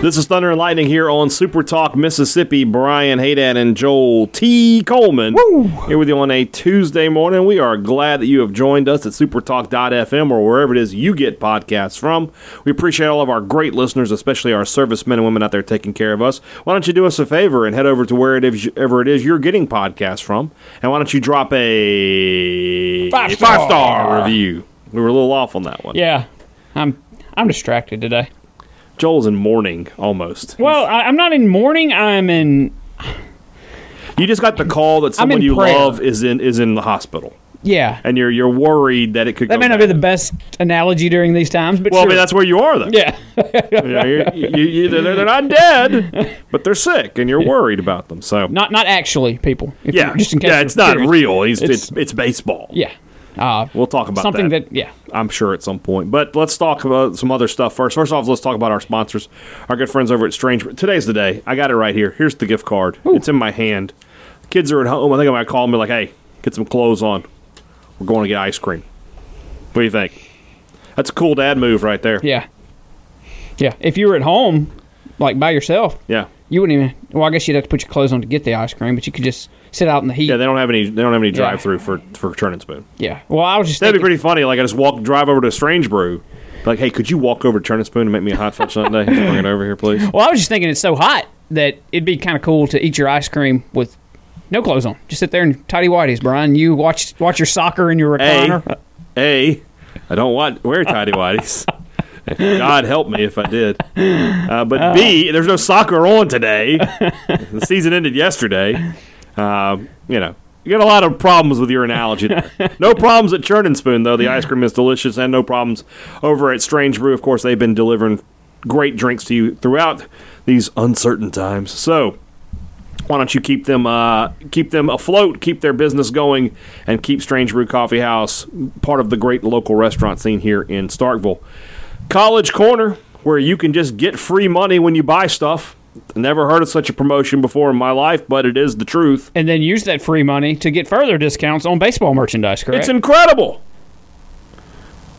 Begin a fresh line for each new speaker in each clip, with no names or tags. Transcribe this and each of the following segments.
This is Thunder and Lightning here on Super Talk Mississippi. Brian Hadad and Joel T. Coleman here with you on a Tuesday morning. We are glad that you have joined us at supertalk.fm or wherever it is you get podcasts from. We appreciate all of our great listeners, especially our servicemen and women out there taking care of us. Why don't you do us a favor and head over to wherever it is you're getting podcasts from, and why don't you drop a
Five star.
star review? We were a little off on that one.
Yeah, I'm I'm distracted today.
Joel's in mourning almost.
Well, I, I'm not in mourning. I'm in.
You just got the call that someone
in
you
prayer.
love is in is in the hospital,
Yeah,
and you're you're worried that it could.
that may not be the best analogy during these times, but
Well, I mean that's where you are though.
yeah,
You know, you're- you- you- they're, they're not dead, but they're sick, and you're worried about them. So
not not actually people. If
yeah,
just in case
yeah, it's not
curious.
real. It's, it's
It's-
it's baseball.
Yeah, uh,
We'll talk about
something
that.
that. yeah.
I'm sure at some point. But let's talk about some other stuff first. First off, let's talk about our sponsors, our good friends over at Strange. Today's the day. I got it right here. Here's the gift card. It's in my hand. Kids are at home. I think I might call me like, "Hey, get some clothes on. We're going to get ice cream." What do you think? That's a cool dad move right there.
Yeah. Yeah. If you were at home, like by yourself,
Yeah.
You wouldn't even. Well, I guess you'd have to put your clothes on to get the ice cream, but you could just sit out in the heat.
Yeah, they don't have any. They don't have any drive through for for Churn and Spoon.
Yeah. Well, I was just.
That'd be
thinking-
pretty funny. Like I just walk, drive over to Strange Brew. Like, hey, could you walk over to Churn and Spoon and make me a hot fudge sundae? Just bring it over here, please.
Well, I was just thinking it's so hot that it'd be kind of cool to eat your ice cream with no clothes on. Just sit there in tidy whities, Brian. You watch watch your soccer in your recliner.
A, I don't want wear tidy whities. God help me if I did. Uh, but B, there's no soccer on today. the season ended yesterday. Um, you know, you got a lot of problems with your analogy. No problems at Churn and Spoon though. The ice cream is delicious, and no problems over at Strange Brew. Of course, they've been delivering great drinks to you throughout these uncertain times. So why don't you keep them uh, keep them afloat, keep their business going, and keep Strange Brew Coffee House part of the great local restaurant scene here in Starkville. College Corner, where you can just get free money when you buy stuff. Never heard of such a promotion before in my life, but it is the truth.
and then use that free money to get further discounts on baseball merchandise, correct?
It's incredible.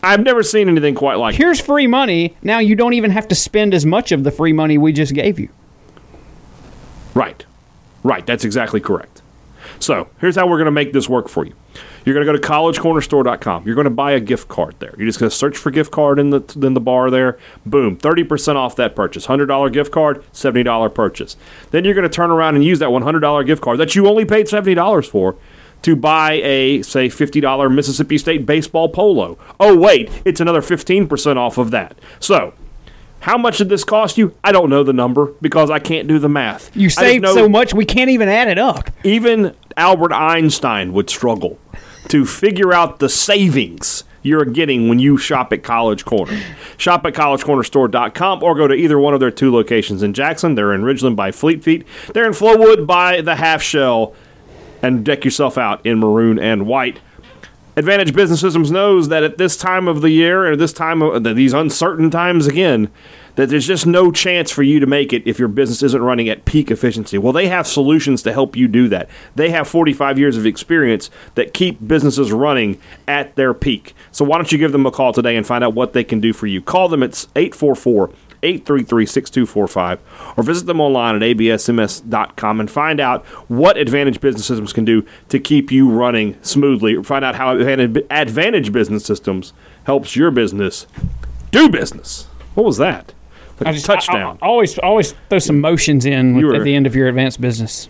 I've never seen anything quite like it.
Here's free money. Now you don't even have to spend as much of the free money we just gave you.
Right. Right. That's exactly correct. So here's how we're going to make this work for you. You're going to go to collegecornerstore.com. You're going to buy a gift card there. You're just going to search for gift card in the in the bar there. Boom, 30% off that purchase. $100 gift card, $70 purchase. Then you're going to turn around and use that $100 gift card that you only paid $70 for to buy a say $50 Mississippi State baseball polo. Oh wait, it's another 15% off of that. So, how much did this cost you? I don't know the number because I can't do the math.
You saved
know
so much we can't even add it up.
Even Albert Einstein would struggle to figure out the savings you're getting when you shop at College Corner. Shop at collegecornerstore.com or go to either one of their two locations in Jackson. They're in Ridgeland by Fleet Feet. They're in Flowwood by the Half Shell. And deck yourself out in maroon and white. Advantage Business Systems knows that at this time of the year and at this time of these uncertain times again, that there's just no chance for you to make it if your business isn't running at peak efficiency. Well, they have solutions to help you do that. They have 45 years of experience that keep businesses running at their peak. So why don't you give them a call today and find out what they can do for you? Call them at 844 833 6245 or visit them online at absms.com and find out what Advantage Business Systems can do to keep you running smoothly. Or find out how Advantage Business Systems helps your business do business. What was that?
I just
touchdown.
I, I always always throw some motions in with,
were-
at the end of your advanced business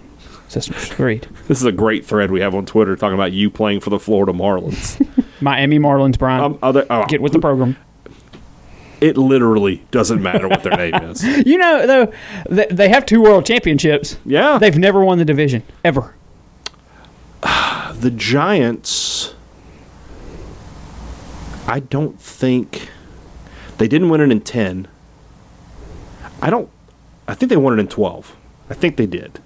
systems. Read
this is a great thread we have on Twitter talking about you playing for the Florida Marlins.
Miami Marlins, Brian.
um, other, oh,
Get with the program.
it literally doesn't matter what their name is.
You know, though, they have two world championships.
Yeah.
They've never won the division ever.
the Giants, I don't think they didn't win it in ten. I don't. I think they won it in twelve. I think they did.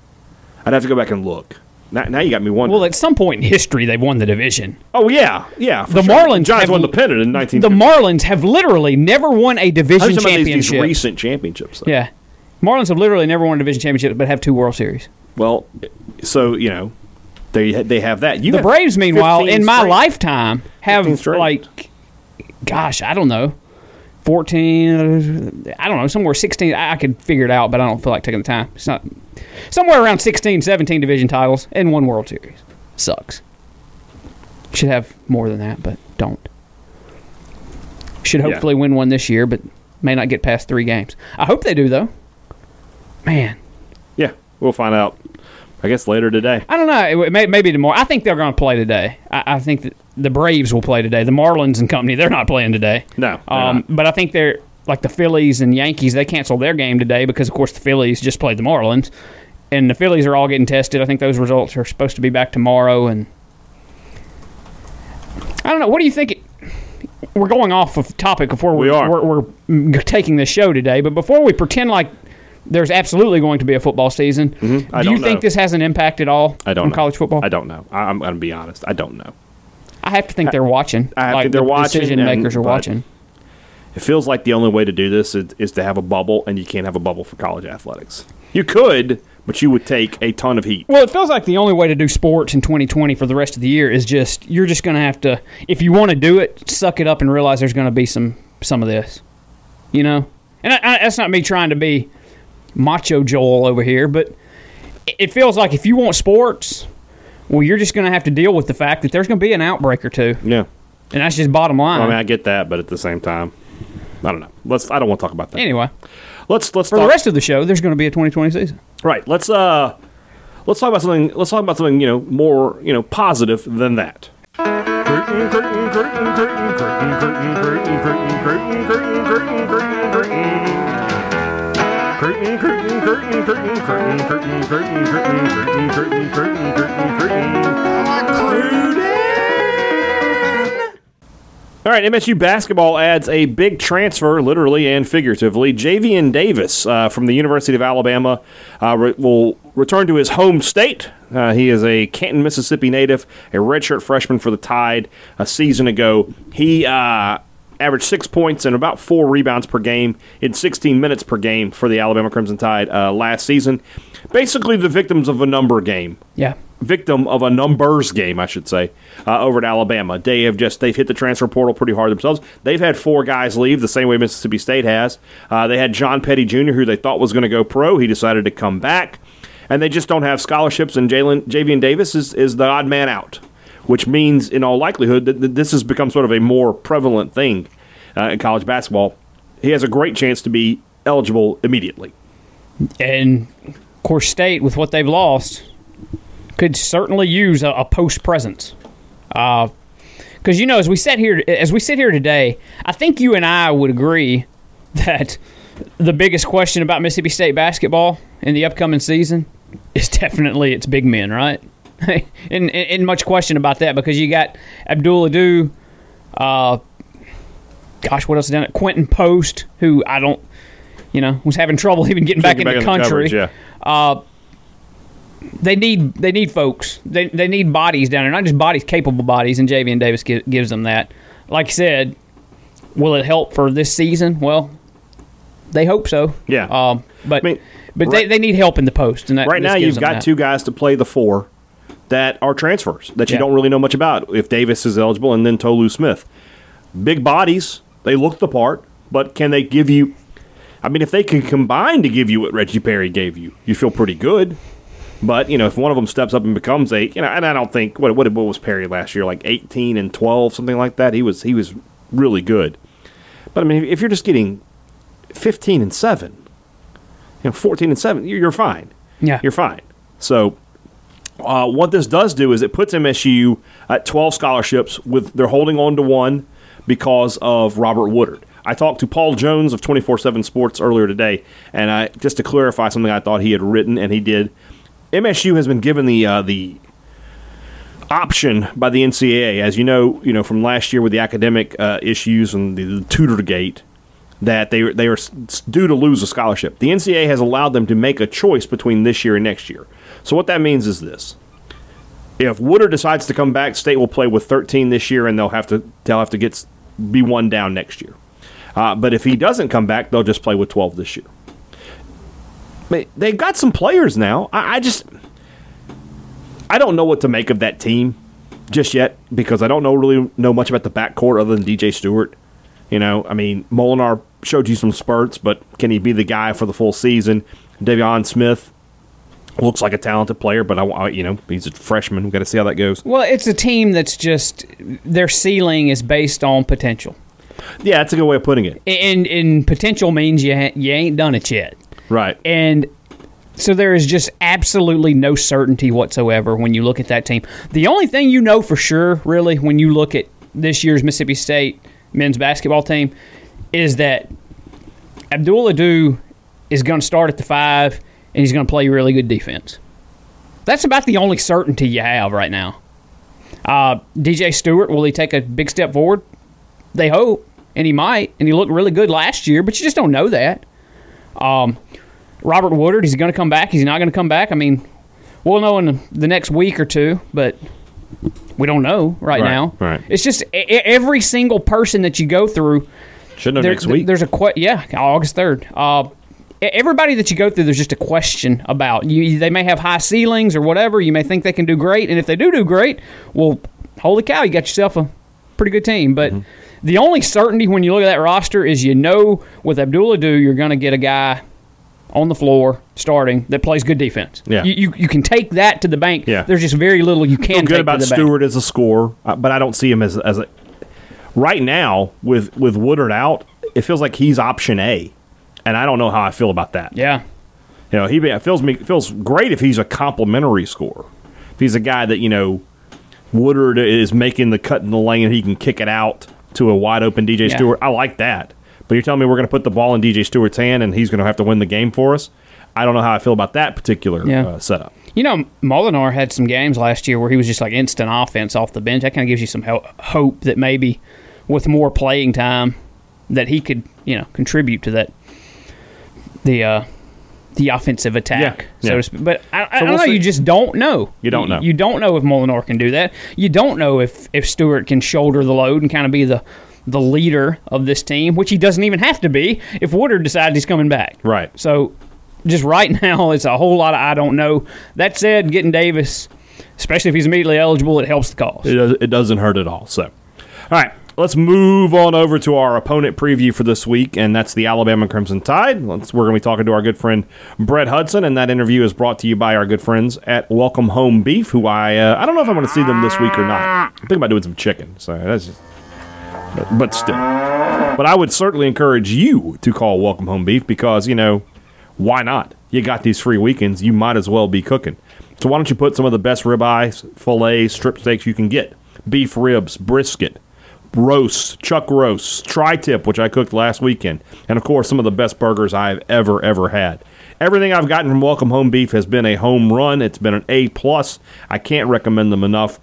I'd have to go back and look. Now, now you got me wondering.
Well, at some point in history, they've won the division.
oh yeah, yeah.
The
sure.
Marlins
Giants
have-
won the pennant in nineteen.
The Marlins have literally never won a division
about these, these
championship.
recent championships. though.
yeah, Marlins have literally never won a division championship, but have two World Series.
Well, so you know, they they have that. You
The Braves, meanwhile, in my
straight.
lifetime, have like, gosh, I don't know, fourteen. uh, I don't know, somewhere sixteen. I, I could figure it out, but I don't feel like taking the time. It's not somewhere around 16, 17 division titles and one World Series. Sucks. Should have more than that, but don't. Should
Yeah.
hopefully win one this year, but may not get past three games. I hope they do though. Man,
Yeah, we'll find out. I guess later today.
I don't know. It may, maybe tomorrow. I think they're going to play today. I, I think that the Braves will play today. The Marlins and company, they're not playing today.
No,
Um, but I think they're like the Phillies and Yankees. They canceled their game today because, of course, the Phillies just played the Marlins, and the Phillies are all getting tested. I think those results are supposed to be back tomorrow. And I don't know. What do you think? It, we're going off of topic before
We
we're. We're, we're taking this show today, but before we pretend like there's absolutely going to be a football season,
Mm-hmm.
Do you
don't
think
know.
this has an impact at all
I don't
on
know.
college football?
I don't know. I'm going to be honest. I don't know.
I have to think they're watching.
I have
like
think they're
the
watching,
Decision
and-
makers are watching.
It feels like the only way to do this is, is to have a bubble, and you can't have a bubble for college athletics. You could, but you would take a ton of heat.
Well, it feels like the only way to do sports in 2020 for the rest of the year is just you're just going to have to, if you want to do it, suck it up and realize there's going to be some some of this, you know. And I, I, that's not me trying to be macho Joel over here, but it feels like if you want sports, well, you're just going to have to deal with the fact that there's going to be an outbreak or two,
Yeah.
and that's just bottom line.
I mean, I get that, but at the same time, I don't know. Let's. I don't want to talk about that.
anyway,
Let's let's
for
talk,
the rest of the show, there's going to be a 2020 season.
Right. Let's uh, let's talk about something. Let's talk about something you know more you know positive than that. All right, MSU basketball adds a big transfer, literally and figuratively. Javian Davis uh, from the University of Alabama uh, re- will return to his home state. Uh, he is a Canton, Mississippi native, a redshirt freshman for the Tide a season ago. He uh, averaged six points and about four rebounds per game in 16 minutes per game for the Alabama Crimson Tide uh, last season. Basically, the victims of a number game
Yeah.
victim of a numbers game, I should say, uh, over at Alabama. They have just they've hit the transfer portal pretty hard themselves. They've had four guys leave the same way Mississippi State has. Uh, they had John Petty Jr., who they thought was going to go pro. He decided to come back, and they just don't have scholarships. And Jalen Javian Davis is is the odd man out, which means in all likelihood that, this has become sort of a more prevalent thing uh, in college basketball. He has a great chance to be eligible immediately.
and of course, State with what they've lost could certainly use a, a post presence. Because you know, as we sit here, as we sit here today, I think you and I would agree that the biggest question about Mississippi State basketball in the upcoming season is definitely its big men, right? and, and much question about that because you got Abdul Ado, uh, gosh, what else is down there? Quinten Post, who I don't, you know, was having trouble even getting back in
Back
the
in
country.
coverage, yeah.
They need they need folks. They they need bodies down there, not just bodies, capable bodies, and Javian Davis gi- gives them that. Like I said, will it help for this season? Well, they hope so.
Yeah.
Um, but
I mean,
but
right-
they, they need help in the post, and that,
right now you've got
that.
two guys to play the four that are transfers that you
Yeah.
don't really know much about if Davis is eligible and then Tolu Smith. Big bodies, they look the part, but can they give you I mean if they can combine to give you what Reggie Perry gave you, you feel pretty good. But, you know, if one of them steps up and becomes a, you know, and I don't think what what, what was Perry last year like 18 and 12 something like that. He was he was really good. But I mean if you're just getting 15 and 7, you know, 14 and 7, you're, you're fine
yeah.
you're fine. So, uh, what this does do is it puts MSU at 12 scholarships with they're holding on to one because of Robert Woodard. I talked to Paul Jones of 24/7 Sports earlier today, and I just to clarify something I thought he had written and he did. MSU has been given the uh, the option by the NCAA, as you know, you know from last year with the academic uh, issues and the, the tutor gate, that they they are due to lose a scholarship. The NCAA has allowed them to make a choice between this year and next year. So what that means is this: if Woodard decides to come back, State will play with 13 this year, and they'll have to they'll have to get be one down next year. Uh, but if he doesn't come back, they'll just play with 12 this year. But they've got some players now. I, I just I don't know what to make of that team just yet because I don't know really know much about the backcourt other than DJ Stewart. You know, I mean, Molinar showed you some spurts, but can he be the guy for the full season? Deivon Smith looks like a talented player, but I, you know, he's a freshman. We've got to see how that goes.
Well, it's a team that's just their ceiling is based on potential.
Yeah, that's a good way of putting it.
And, and potential means you ha- you ain't done it yet.
Right.
And so there is just absolutely no certainty whatsoever when you look at that team. The only thing you know for sure, really, when you look at this year's Mississippi State men's basketball team, is that Abdul Ado is going to start at the five and he's going to play really good defense. That's about the only certainty you have right now. Uh, DJ Stewart, will he take a big step forward? They hope, and he might. And he looked really good last year, but you just don't know that. Um, Robert Woodard, he's going to come back. He's not going to come back. I mean, we'll know in the next week or two, but we don't know right,
right
now.
Right.
It's just every single person that you go through.
Should know there, next week.
There's a yeah, August third. Uh, everybody that you go through, there's just a question about. You, they may have high ceilings or whatever. You may think they can do great, and if they do do great, well, holy cow, you got yourself a pretty good team. But mm-hmm. the only certainty when you look at that roster is you know with Abdul Ado, you're going to get a guy on the floor starting that plays good defense.
Yeah.
You, you, you, can take that to the bank.
Yeah.
There's just very little you can
good about Stewart
bank.
as a scorer, uh, but I don't see him as as a right now with with Woodard out. It feels like he's option A and I don't know how I feel about that.
Yeah,
you know, he feels me feels great if he's a complimentary scorer. If he's a guy that you know Woodard is making the cut in the lane and he can kick it out to a wide open DJ yeah. Stewart. I like that. But you're telling me we're going to put the ball in DJ Stewart's hand and he's going to have to win the game for us? I don't know how I feel about that particular yeah. uh, setup.
You know, Molinar had some games last year where he was just like instant offense off the bench. That kind of gives you some hope that maybe with more playing time that he could, you know, contribute to that the uh, the offensive attack,
yeah,
so
yeah.
to speak. But I, I so don't we'll know. See. You just don't know.
You don't know.
You, you don't know if Molinar can do that. You don't know if if Stewart can shoulder the load and kind of be the the leader of this team, which he doesn't even have to be if Woodard decides he's coming back.
Right.
So just right now, it's a whole lot of I don't know. That said, getting Davis, especially if he's immediately eligible, it helps the cause.
It, does, it doesn't hurt at all. So, all right let's move on over to our opponent preview for this week, and that's the Alabama Crimson Tide. Let's, we're going to be talking to our good friend Brett Hudson, and that interview is brought to you by our good friends at Welcome Home Beef, who I uh, I don't know if I'm going to see them this week or not. I'm thinking about doing some chicken, so that's just, but, but still. But I would certainly encourage you to call Welcome Home Beef because you know why not? You got these free weekends, you might as well be cooking. So why don't you put some of the best ribeye, fillets, strip steaks you can get? Beef ribs, brisket roasts, chuck roasts, tri tip, which I cooked last weekend, and of course, some of the best burgers I've ever, ever had. Everything I've gotten from Welcome Home Beef has been a home run. It's been an A plus. I can't recommend them enough.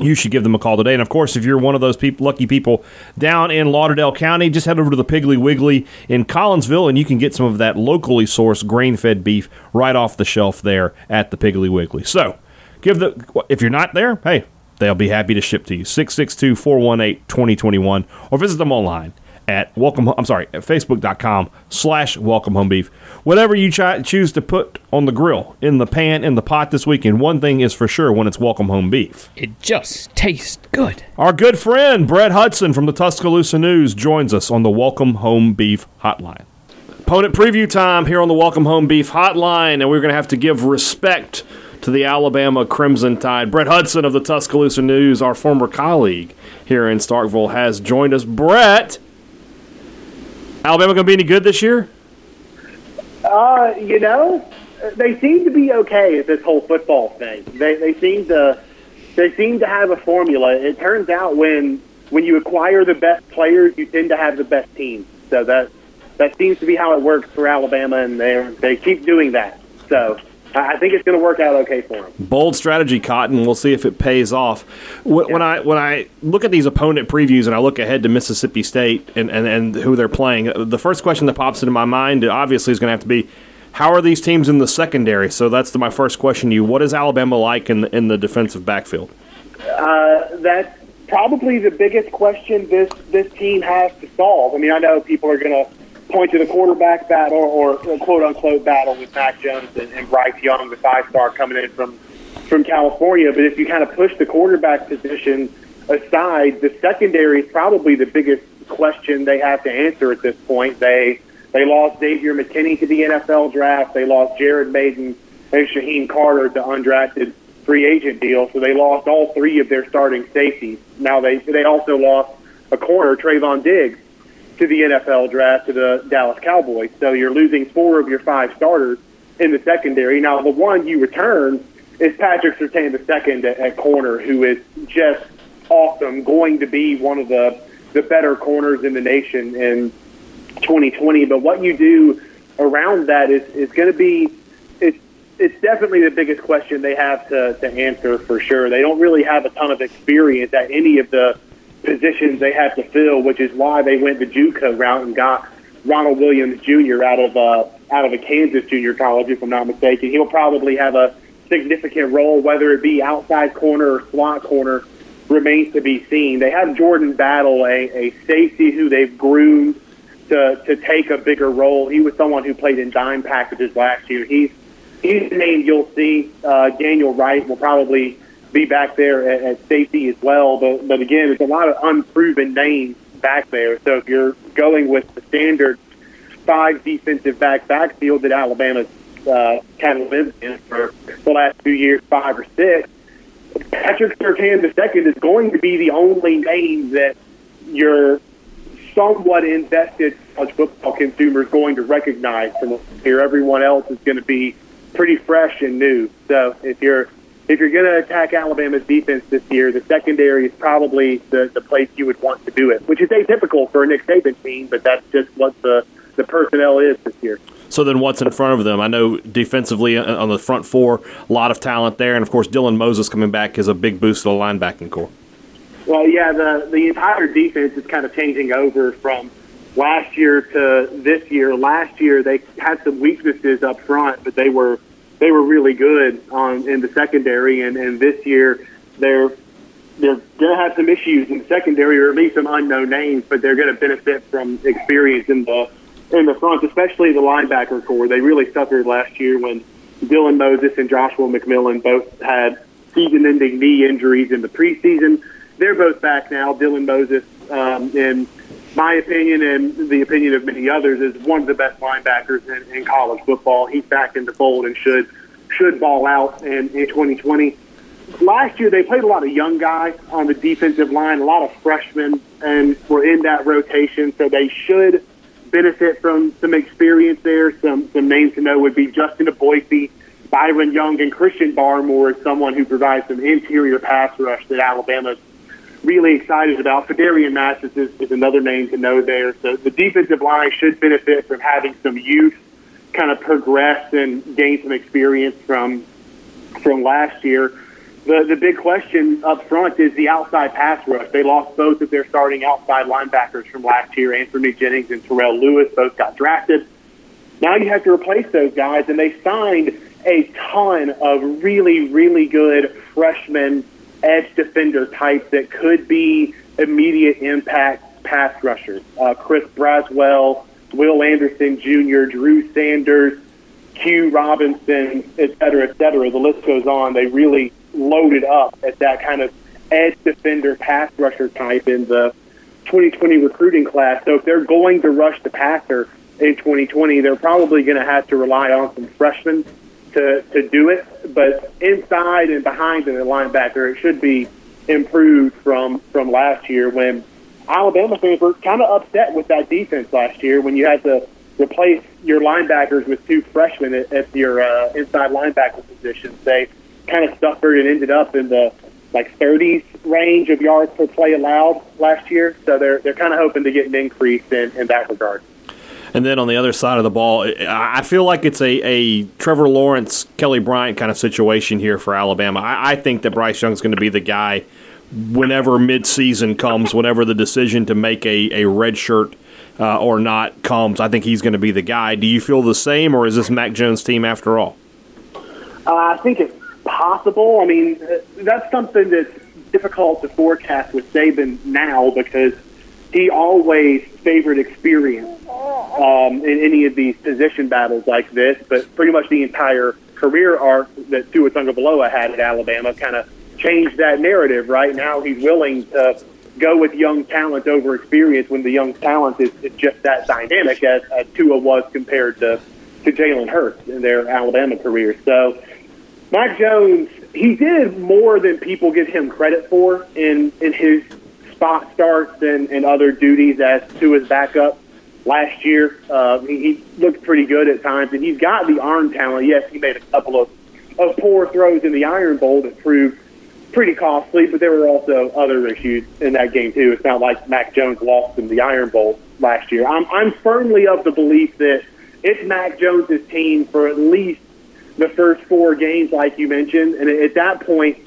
You should give them a call today. And of course, if you're one of those people, lucky people down in Lauderdale County, just head over to the Piggly Wiggly in Collinsville, and you can get some of that locally sourced grain-fed beef right off the shelf there at the Piggly Wiggly. So, give the if you're not there, hey, They'll be happy to ship to you. 662 418 2021 or visit them online at welcome I'm sorry, at facebook.com slash welcome home beef. Whatever you ch- choose to put on the grill, in the pan, in the pot this weekend, one thing is for sure when it's welcome home beef.
It just tastes good.
Our good friend Brett Hudson from the Tuscaloosa News joins us on the Welcome Home Beef Hotline. Opponent preview time here on the Welcome Home Beef Hotline, and we're going to have to give respect to the Alabama Crimson Tide. Brett Hudson of the Tuscaloosa News, our former colleague here in Starkville, has joined us. Brett, Alabama going to be any good this year?
Uh, you know, they seem to be okay at this whole football thing. They they seem to they seem to have a formula. It turns out when when you acquire the best players, you tend to have the best team. So that that seems to be how it works for Alabama, and they they keep doing that. So I think it's going to work out okay for them.
Bold strategy, Cotton. We'll see if it pays off. When, when I when I look at these opponent previews and I look ahead to Mississippi State and, and, and who they're playing, the first question that pops into my mind obviously is going to have to be, how are these teams in the secondary? So that's the, my first question to you. What is Alabama like in the, in the defensive backfield?
Uh, that's probably the biggest question this this team has to solve. I mean, I know people are going to point to the quarterback battle or, quote unquote battle with Mac Jones and, and Bryce Young, the five star coming in from from California. But if you kind of push the quarterback position aside, the secondary is probably the biggest question they have to answer at this point. They they lost Xavier McKinney to the NFL draft. They lost Jared Mayden and Shyheim Carter to undrafted free agent deal. So they lost all three of their starting safeties. Now they they also lost a corner, Trevon Diggs, to the NFL draft to the Dallas Cowboys. So you're losing four of your five starters in the secondary. Now the one you return is Patrick the second at, at corner, who is just awesome, going to be one of the the better corners in the nation in 2020. But what you do around that is is going to be it's it's definitely the biggest question they have to to answer for sure. They don't really have a ton of experience at any of the positions they have to fill, which is why they went the JUCO route and got Ronald Williams Jr. out of uh, out of a Kansas junior college, if I'm not mistaken. He'll probably have a significant role, whether it be outside corner or slot corner, remains to be seen. They have Jordan Battle, a, a safety who they've groomed to to take a bigger role. He was someone who played in dime packages last year. He's he's the name you'll see. Uh, Daniel Wright will probably be back there at, at safety as well. But but again, there's a lot of unproven names back there. So if you're going with the standard five defensive back backfield that Alabama's uh, kind of lived in for the last two years, five or six, Patrick the second is going to be the only name that you're somewhat invested college football consumers going to recognize from here. Everyone else is going to be pretty fresh and new. So if you're if you're going to attack Alabama's defense this year, the secondary is probably the, the place you would want to do it, which is atypical for a Nick Saban team, but that's just what the, the personnel is this year.
So then, what's in front of them? I know defensively uh, on the front four, a lot of talent there, and of course, Dylan Moses coming back is a big boost to the linebacking corps.
Well, yeah, the the entire defense is kind of changing over from last year to this year. Last year, they had some weaknesses up front, but they were they were really good on in the secondary, and, and this year they're they're going to have some issues in the secondary, or at least some unknown names, but they're going to benefit from experience in the in the front, especially the linebacker corps. They really suffered last year when Dylan Moses and Joshua McMillon both had season-ending knee injuries in the preseason. They're both back now. Dylan Moses, um, in my opinion and the opinion of many others, is one of the best linebackers in, in college football. He's back in the fold and should should ball out in, in 2020. Last year, they played a lot of young guys on the defensive line, a lot of freshmen, and were in that rotation. So they should benefit from some experience there. Some some names to know would be Justin Eboigbe, Byron Young, and Christian Barmore someone who provides some interior pass rush that Alabama's really excited about. Phidarian Mathis is, is another name to know there. So the defensive line should benefit from having some youth kind of progress and gain some experience from from last year. The the big question up front is the outside pass rush. They lost both of their starting outside linebackers from last year, Anfernee Jennings and Terrell Lewis, both got drafted. Now you have to replace those guys, and they signed a ton of really, really good freshmen edge defender types that could be immediate impact pass rushers. Uh, Chris Braswell, Will Anderson Jr., Drew Sanders, Q Robinson, et cetera, et cetera. The list goes on. They really loaded up at that kind of edge defender pass rusher type in the 2020 recruiting class. So if they're going to rush the passer in 2020, they're probably going to have to rely on some freshmen to, to do it. But inside and behind the linebacker, it should be improved from, from last year when Alabama fans were kind of upset with that defense last year when you had to replace your linebackers with two freshmen at, at your uh, inside linebacker positions. They kind of suffered and ended up in the like 30s range of yards per play allowed last year. So they're they're kind of hoping to get an increase in, in that regard.
And then on the other side of the ball, I feel like it's a, a Trevor Lawrence, Kelly Bryant kind of situation here for Alabama. I, I think that Bryce Young's going to be the guy whenever midseason comes, whenever the decision to make a, a red shirt uh, or not comes. I think he's going to be the guy. Do you feel the same, or is this Mac Jones' team after all?
Uh, I think it's possible. I mean, uh, that's something that's difficult to forecast with Saban now because he always favored experience um, in any of these position battles like this. But pretty much the entire career arc that Tua Tagovailoa had at Alabama kind of changed that narrative. Right now, he's willing to go with young talent over experience when the young talent is, is just that dynamic as, as Tua was compared to to Jalen Hurts in their Alabama career. So, Mac Jones, he did more than people give him credit for in in his spot starts and, and other duties as Tua's backup last year. Uh, he, he looked pretty good at times, and he's got the arm talent. Yes, he made a couple of, of poor throws in the Iron Bowl that proved pretty costly, but there were also other issues in that game too. It's not like Mac Jones lost in the Iron Bowl last year. I'm I'm firmly of the belief that it's Mac Jones's team for at least the first four games, like you mentioned, and at that point,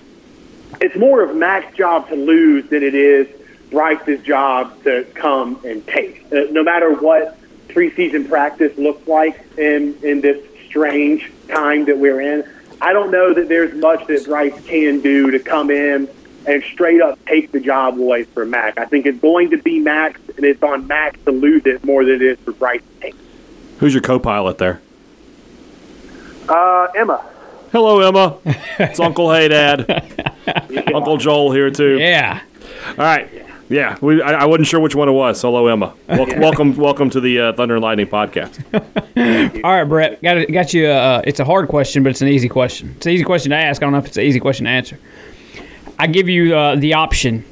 it's more of Mac's job to lose than it is Bryce's job to come and take. Uh, no matter what preseason practice looks like in in this strange time that we're in, I don't know that there's much that Bryce can do to come in and straight up take the job away from Mac. I think it's going to be Mac, and it's on Mac to lose it more than it is for Bryce to take.
Who's your co-pilot there?
Uh, Emma.
Hello, Emma. It's Uncle Hey Dad. Uncle Joel here too.
Yeah.
All right. Yeah, we, I, I wasn't sure which one it was. Hello, Emma. Wel- Welcome, welcome to the uh, Thunder and Lightning podcast.
All right, Brett. Got it, got you. Uh, it's a hard question, but it's an easy question. It's an easy question to ask. I don't know if it's an easy question to answer. I give you uh, the option.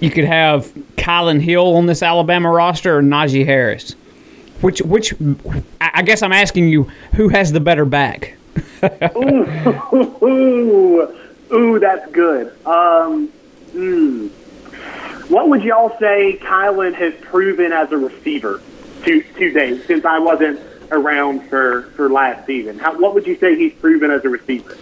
You could have Kylan Hill on this Alabama roster or Najee Harris. Which, which? I I guess I'm asking you, who has the better back?
Ooh, ooh, that's good. Um, hmm. What would y'all say Kylan has proven as a receiver to to date? Since I wasn't around for for last season, How, what would you say he's proven as a receiver?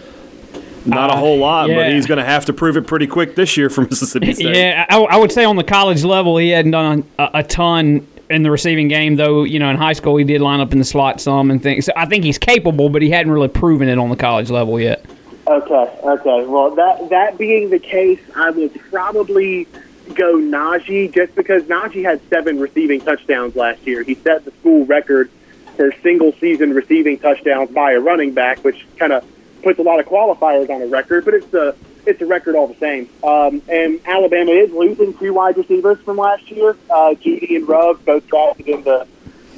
Not a whole lot, but
yeah.
he's going to have to prove it pretty quick this year for Mississippi State.
Yeah, I, I would say on the college level, he hadn't done a, a ton in the receiving game, though. You know, in high school, he did line up in the slot some and things. So I think he's capable, but he hadn't really proven it on the college level yet.
Okay, okay. Well, that that being the case, I would probably go Najee just because Najee had seven receiving touchdowns last year. He set the school record for single season receiving touchdowns by a running back, which kind of puts a lot of qualifiers on a record, but it's a it's a record all the same. Um, and Alabama is losing two wide receivers from last year. Uh, Jeudy and Ruggs both drafted in the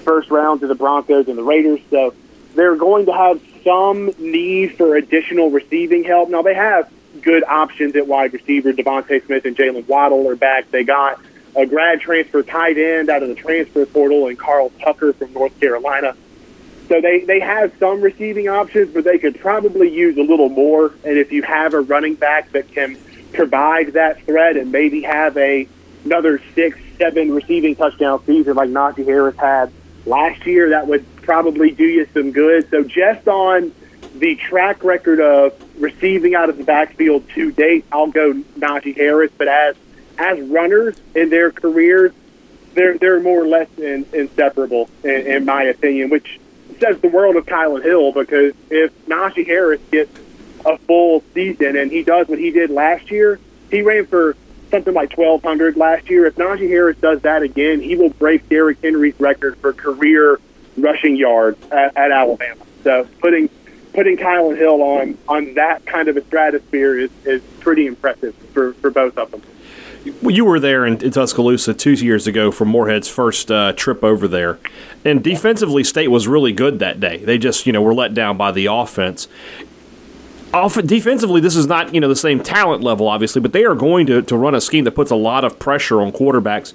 first round to the Broncos and the Raiders, so they're going to have some need for additional receiving help. Now they have good options at wide receiver. DeVonta Smith and Jaylen Waddle are back. They got a grad transfer tight end out of the transfer portal and Carl Tucker from North Carolina. So they, they have some receiving options, but they could probably use a little more. And if you have a running back that can provide that threat and maybe have a another six, seven receiving touchdown season like Najee Harris had last year, that would probably do you some good. So just on the track record of receiving out of the backfield to date, I'll go Najee Harris. But as as runners in their careers, they're they're more or less in, inseparable, in, in my opinion. Which says the world of Kylan Hill because if Najee Harris gets a full season and he does what he did last year, he ran for something like 1,200 last year. If Najee Harris does that again, he will break Derrick Henry's record for career rushing yards at, at Alabama. So putting putting Kylan Hill on on that kind of a stratosphere is, is pretty impressive for, for both of them.
You were there in, in Tuscaloosa two years ago for Moorhead's first uh, trip over there, and defensively, State was really good that day. They just, you know, were let down by the offense. Off- defensively, this is not, you know, the same talent level, obviously, but they are going to, to run a scheme that puts a lot of pressure on quarterbacks.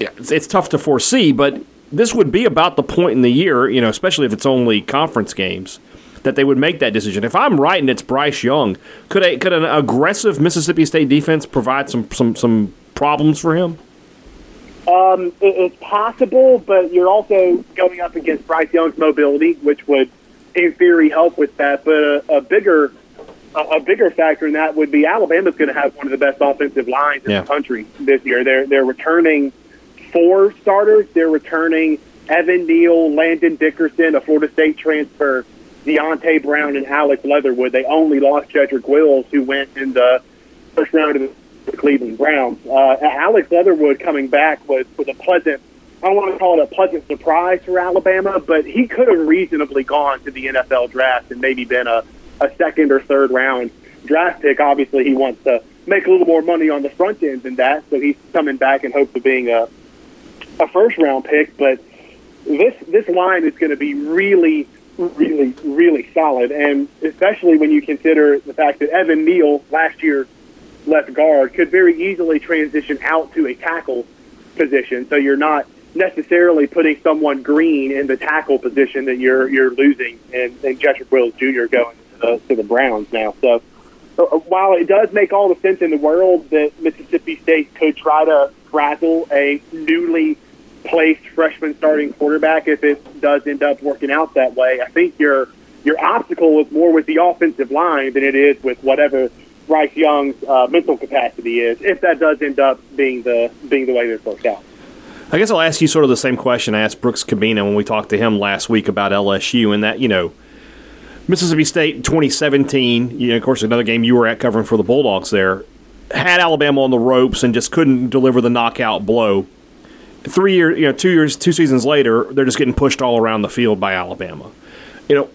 It's, it's tough to foresee, but this would be about the point in the year, you know, especially if it's only conference games, that they would make that decision. If I'm right and it's Bryce Young, could a could an aggressive Mississippi State defense provide some some some problems for him?
Um, it, it's possible, but you're also going up against Bryce Young's mobility, which would, in theory, help with that. But a, a bigger a, a bigger factor in that would be Alabama's going to have one of the best offensive lines in
Yeah.
the country this year. They're they're returning four starters. They're returning Evan Neal, Landon Dickerson, a Florida State transfer, Deonte Brown, and Alex Leatherwood. They only lost Jedrick Wills, who went in the first round of the Cleveland Browns. Uh, Alex Leatherwood coming back was was a pleasant. I don't want to call it a pleasant surprise for Alabama, but he could have reasonably gone to the NFL draft and maybe been a, a second or third round draft pick. Obviously, he wants to make a little more money on the front end than that, so he's coming back in hopes of being a a first round pick. But this this line is going to be really, really, really solid, and especially when you consider the fact that Evan Neal last year left guard could very easily transition out to a tackle position. So you're not necessarily putting someone green in the tackle position that you're you're losing, and, and Jedrick Wills Jr. going to the, to the Browns now. So uh, while it does make all the sense in the world that Mississippi State could try to frazzle a newly placed freshman starting quarterback if it does end up working out that way, I think your your obstacle is more with the offensive line than it is with whatever Bryce Young's uh, mental capacity is, if that does end up being the being the way this works out.
I guess I'll ask you sort of the same question I asked Brooks Kubena when we talked to him last week about LSU and that, you know, Mississippi State 2017, you know, of course, another game you were at covering for the Bulldogs there, had Alabama on the ropes and just couldn't deliver the knockout blow. Three years, you know, two years, two seasons later, they're just getting pushed all around the field by Alabama. You know,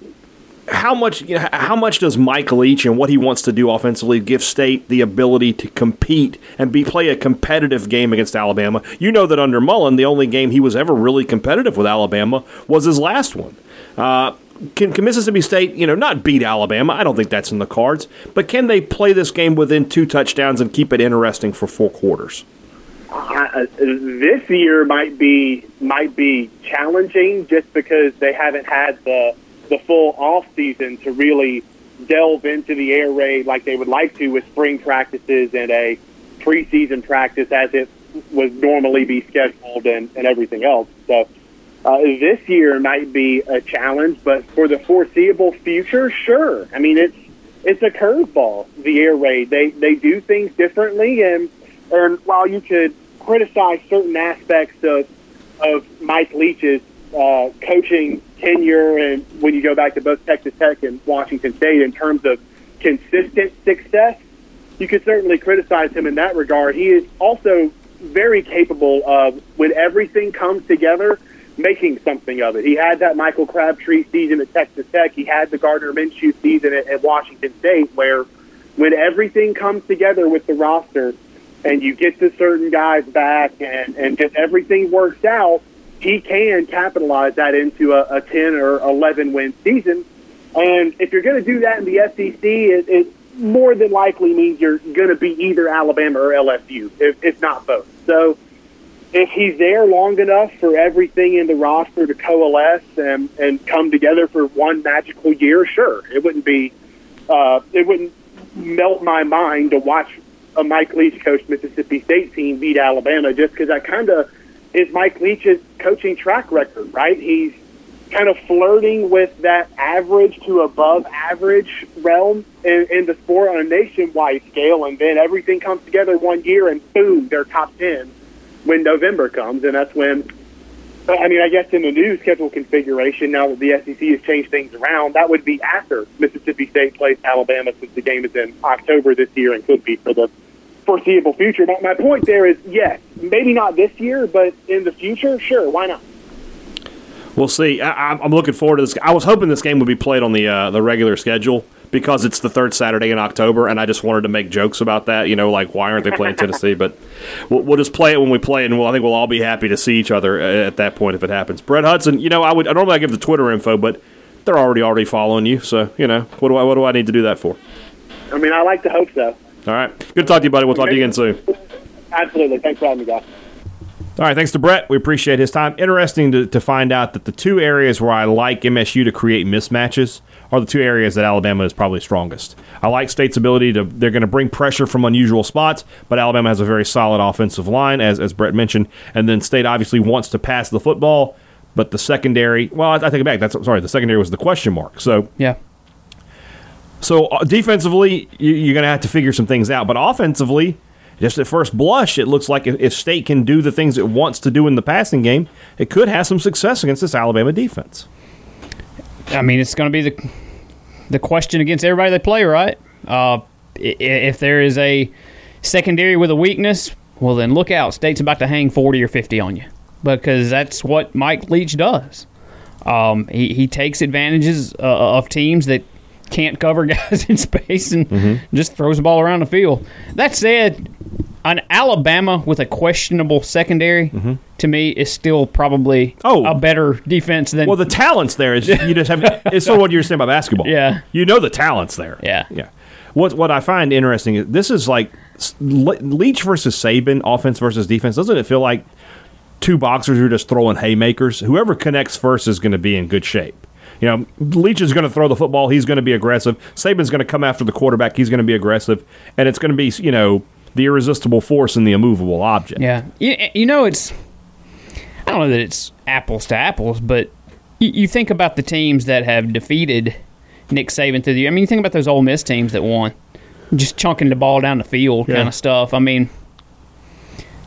how much you know, how much does Mike Leach and what he wants to do offensively give State the ability to compete and be play a competitive game against Alabama? You know that under Mullen, the only game he was ever really competitive with Alabama was his last one. Uh, can, can Mississippi State, you know, not beat Alabama? I don't think that's in the cards. But can they play this game within two touchdowns and keep it interesting for four quarters?
Uh, this year might be might be challenging just because they haven't had the the full off season to really delve into the air raid like they would like to with spring practices and a preseason practice as it would normally be scheduled and, and everything else. So uh, this year might be a challenge, but for the foreseeable future, sure. I mean, it's it's a curveball. The air raid they they do things differently, and and while you could criticize certain aspects of of Mike Leach's uh, coaching tenure, and when you go back to both Texas Tech and Washington State in terms of consistent success, you could certainly criticize him in that regard. He is also very capable of when everything comes together, making something of it. He had that Michael Crabtree season at Texas Tech. He had the Gardner Minshew season at, at Washington State, where when everything comes together with the roster and you get to certain guys back and, and if everything works out, he can capitalize that into a, a 10 or 11 win season. And if you're going to do that in the SEC, it, it more than likely means you're going to be either Alabama or LSU, if, if not both. So if he's there long enough for everything in the roster to coalesce and, and come together for one magical year, sure, it wouldn't be, uh, it wouldn't melt my mind to watch a Mike Leach coached Mississippi State team beat Alabama just because that kind of is Mike Leach's coaching track record, right? He's kind of flirting with that average to above average realm in, in the sport on a nationwide scale, and then everything comes together one year, and boom, they're top ten when November comes, and that's when. I mean, I guess in the new schedule configuration, now that the SEC has changed things around, that would be after Mississippi State plays Alabama, since the game is in October this year and could be for the foreseeable future. But my point there is, yes, maybe not this year, but in the future, sure, why not?
We'll see. I, I'm I'm looking forward to this. I was hoping this game would be played on the uh, the regular schedule because it's the third Saturday in October, and I just wanted to make jokes about that. You know, like why aren't they playing Tennessee? But we'll, we'll just play it when we play it, and we'll, I think we'll all be happy to see each other uh, at that point if it happens. Brett Hudson, you know, I would I normally I give the Twitter info, but they're already already following you, so you know what do I what do I need to do that for?
I mean, I like to hope so.
All right, good to talk to you, buddy. We'll talk to you again soon.
Absolutely. Thanks for having me, guys.
All right, thanks to Brett. We appreciate his time. Interesting to, to find out that the two areas where I like MSU to create mismatches are the two areas that Alabama is probably strongest. I like State's ability to, they're going to bring pressure from unusual spots, but Alabama has a very solid offensive line, as, as Brett mentioned. And then State obviously wants to pass the football, but the secondary, well, I, I take it back. That's Sorry, the secondary was the question mark. So
Yeah.
So uh, defensively, you, you're going to have to figure some things out. But offensively, just at first blush, it looks like if, if State can do the things it wants to do in the passing game, it could have some success against this Alabama defense.
I mean, it's going to be the the question against everybody they play, right? Uh, if there is a secondary with a weakness, well, then look out. State's about to hang 40 or 50 on you because that's what Mike Leach does. Um, he, he takes advantages uh, of teams that can't cover guys in space and mm-hmm. just throws the ball around the field. That said, an Alabama with a questionable secondary mm-hmm. to me is still probably
Oh.
a better defense than
Well, the talent's there is you just have. It's sort of what you're saying about basketball.
Yeah.
you know the talent's there.
Yeah.
yeah. What what I find interesting is this is like Leach versus Saban, offense versus defense. Doesn't it feel like two boxers who are just throwing haymakers? Whoever connects first is going to be in good shape. You know, Leach is going to throw the football. He's going to be aggressive. Saban's going to come after the quarterback. He's going to be aggressive, and it's going to be you know the irresistible force and the immovable object.
Yeah, you, you know it's. I don't know that it's apples to apples, but you, you think about the teams that have defeated Nick Saban through the. year. I mean, you think about those Ole Miss teams that won, just chunking the ball down the field,
Yeah.
kind of stuff. I mean,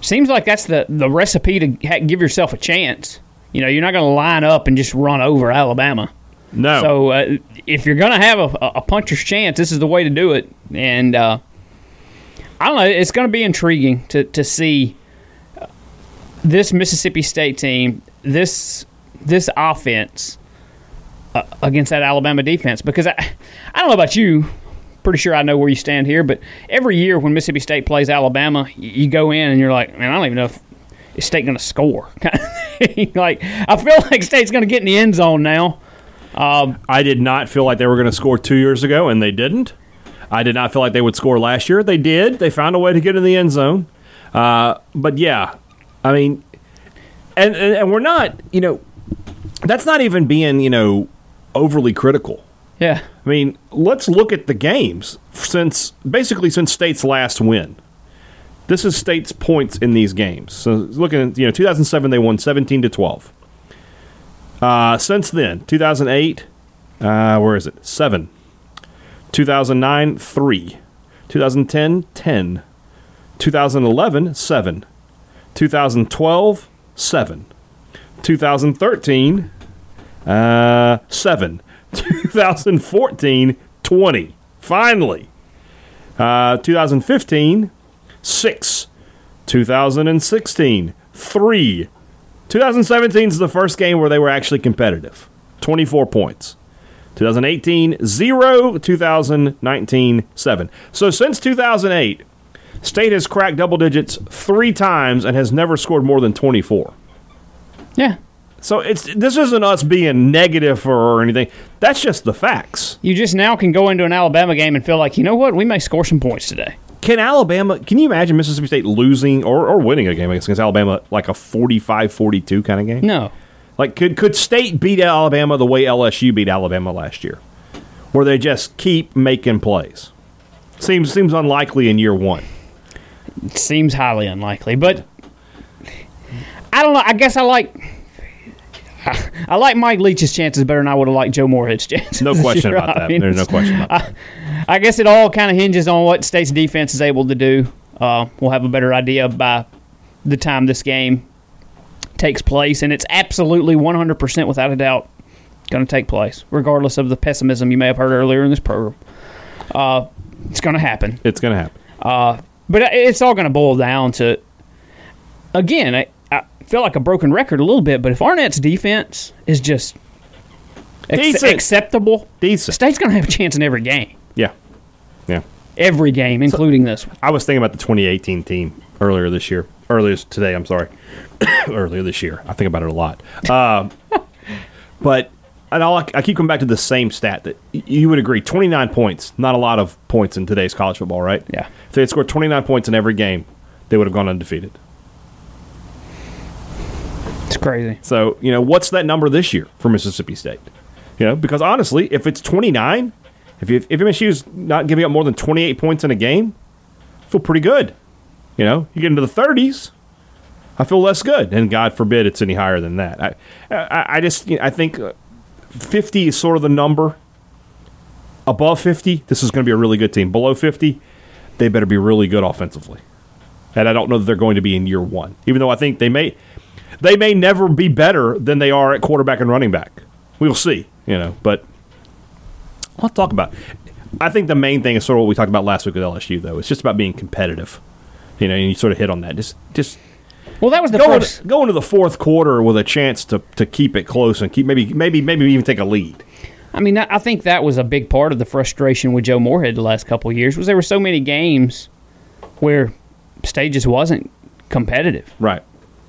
seems like that's the the recipe to ha- give yourself a chance. You know, you're not going to line up and just run over Alabama.
No,
So uh, if you're going to have a, a puncher's chance, this is the way to do it. And uh, I don't know. It's going to be intriguing to to see this Mississippi State team, this this offense uh, against that Alabama defense. Because I I don't know about you. Pretty sure I know where you stand here, but every year when Mississippi State plays Alabama, y- you go in and you're like, man, I don't even know if is State going to score. like I feel like State's going to get in the end zone now.
I did not feel like they were going to score two years ago, and they didn't. I did not feel like they would score last year. They did. They found a way to get in the end zone. Uh, but yeah, I mean, and, and and we're not, you know, that's not even being, you know, overly critical.
Yeah.
I mean, let's look at the games since basically since State's last win. This is State's points in these games. So looking at you know 2007 they won 17 to 12. Uh, since then, 2008, uh, where is it? Seven. 2009, three. 2010, 10. 2011, seven. 2012, seven. 2013, uh, seven. 2014, 20. Finally. Uh, 2015, six. 2016, three. 2017 is the first game where they were actually competitive. 24 points. 2018, zero. 2019, seven. So since 2008, State has cracked double digits three times and has never scored more than 24.
Yeah.
So it's this isn't us being negative or anything. That's just the facts.
You just now can go into an Alabama game and feel like, you know what, we may score some points today.
Can Alabama, can you imagine Mississippi State losing or, or winning a game against Alabama like a 45 42 kind of game?
No.
Like, could, could State beat Alabama the way LSU beat Alabama last year? Where they just keep making plays? Seems, seems unlikely in year one.
Seems highly unlikely. But I don't know. I guess I like. I like Mike Leach's chances better than I would have liked Joe Moorhead's chances.
No question about that. There's no question about that.
I guess it all kind of hinges on what State's defense is able to do. Uh, we'll have a better idea by the time this game takes place, and it's absolutely 100% without a doubt going to take place, regardless of the pessimism you may have heard earlier in this program. Uh, it's going to happen.
It's going to happen.
But it's all going to boil down to, again, I, I feel like a broken record a little bit, but if Arnett's defense is just ex- acceptable,
Decent.
State's going to have a chance in every game.
Yeah. Yeah.
Every game, including this one.
I was thinking about the 2018 team earlier this year. Earlier today, I'm sorry. earlier this year. I think about it a lot. Um, but and I'll, I keep coming back to the same stat that you would agree 29 points, not a lot of points in today's college football, right?
Yeah.
If they had scored 29 points in every game, they would have gone undefeated.
It's crazy.
So, you know, what's that number this year for Mississippi State? You know, because honestly, if it's 29, if, you, if MSU's not giving up more than 28 points in a game, I feel pretty good. You know, you get into the 30s, I feel less good. And God forbid it's any higher than that. I, I, I just, you know, I think uh, 50 is sort of the number. Above 50, this is going to be a really good team. Below 50, they better be really good offensively. And I don't know that they're going to be in year one, even though I think they may they may never be better than they are at quarterback and running back. We'll see, you know. But I'll talk about. I think the main thing is sort of what we talked about last week with LSU, though. It's just about being competitive. You know, and you sort of hit on that. Just, just
Well, that was the
go
first.
into, go into the fourth quarter with a chance to, to keep it close and keep maybe maybe maybe even take a lead.
I mean, I think that was a big part of the frustration with Joe Moorhead the last couple of years was there were so many games where State just wasn't competitive.
Right.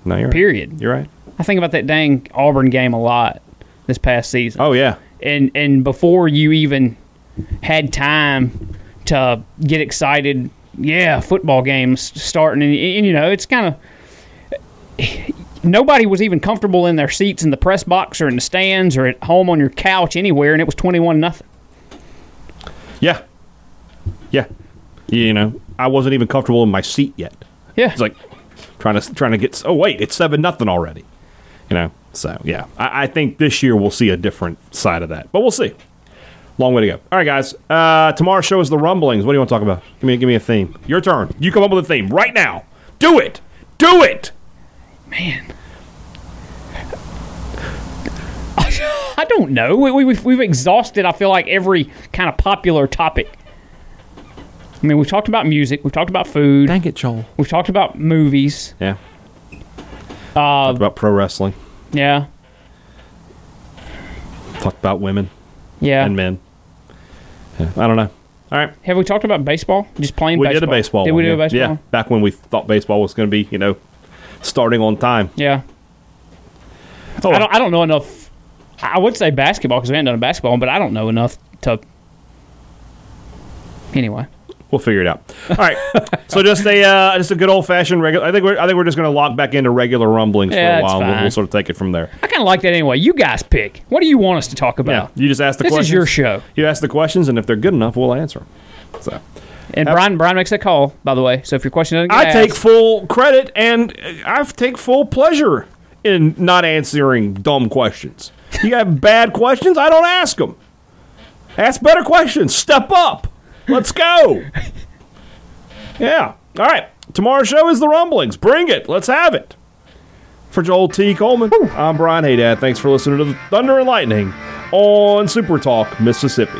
No, you're right.
Period.
You're right.
I think about that dang Auburn game a lot this past season.
Oh yeah.
And and before you even had time to get excited, yeah, football games starting, and, and you know it's kind of nobody was even comfortable in their seats in the press box or in the stands or at home on your couch anywhere, and it was twenty one nothing.
Yeah. Yeah. You know, I wasn't even comfortable in my seat yet.
Yeah,
It's like trying to trying to get. Oh wait, it's seven nothing already. You know. So yeah, I, I think this year we'll see a different side of that, but we'll see. Long way to go. All right, guys. Uh, tomorrow's show is the rumblings. What do you want to talk about? Give me give me a theme. Your turn. You come up with a theme right now. Do it. Do it.
man. I don't know. We, we, we've, we've exhausted. I feel like every kind of popular topic. I mean, we've talked about music. We've talked about food.
Thank it, Joel.
We've talked about movies.
Yeah.
Uh,
Talked about pro wrestling.
Yeah,
Talked about women
yeah.
and men. Yeah, I don't know. All right.
Have we talked about baseball? Just playing.
We
baseball.
did a baseball.
Did
one,
we do
yeah.
a baseball?
Yeah. Back when we thought baseball was going to be, you know, starting on time.
Yeah.
Oh,
I don't. I don't know enough. I would say basketball because we haven't done a basketball, one, but I don't know enough to. Anyway,
We'll figure it out. All right. so just a uh, just a good old fashioned regular. I think we're I think we're just going to lock back into regular rumblings
Yeah,
for a while. We'll, we'll sort of take it from there.
I kind of like that anyway. You guys pick. What do you want us to talk
Yeah.
about?
You just ask the
This is
questions.
your show.
You ask the questions, and if they're good enough, we'll answer them. So
And Brian Brian makes that call, by the way. So if your question doesn't
I take full credit and I take full pleasure in not answering dumb questions. You got bad questions, I don't ask them. Ask better questions. Step up. Let's go. Yeah. All right. Tomorrow's show is the rumblings. Bring it. Let's have it. For Joel T. Coleman, I'm Brian Hadad. Thanks for listening to the Thunder and Lightning on Super Talk, Mississippi.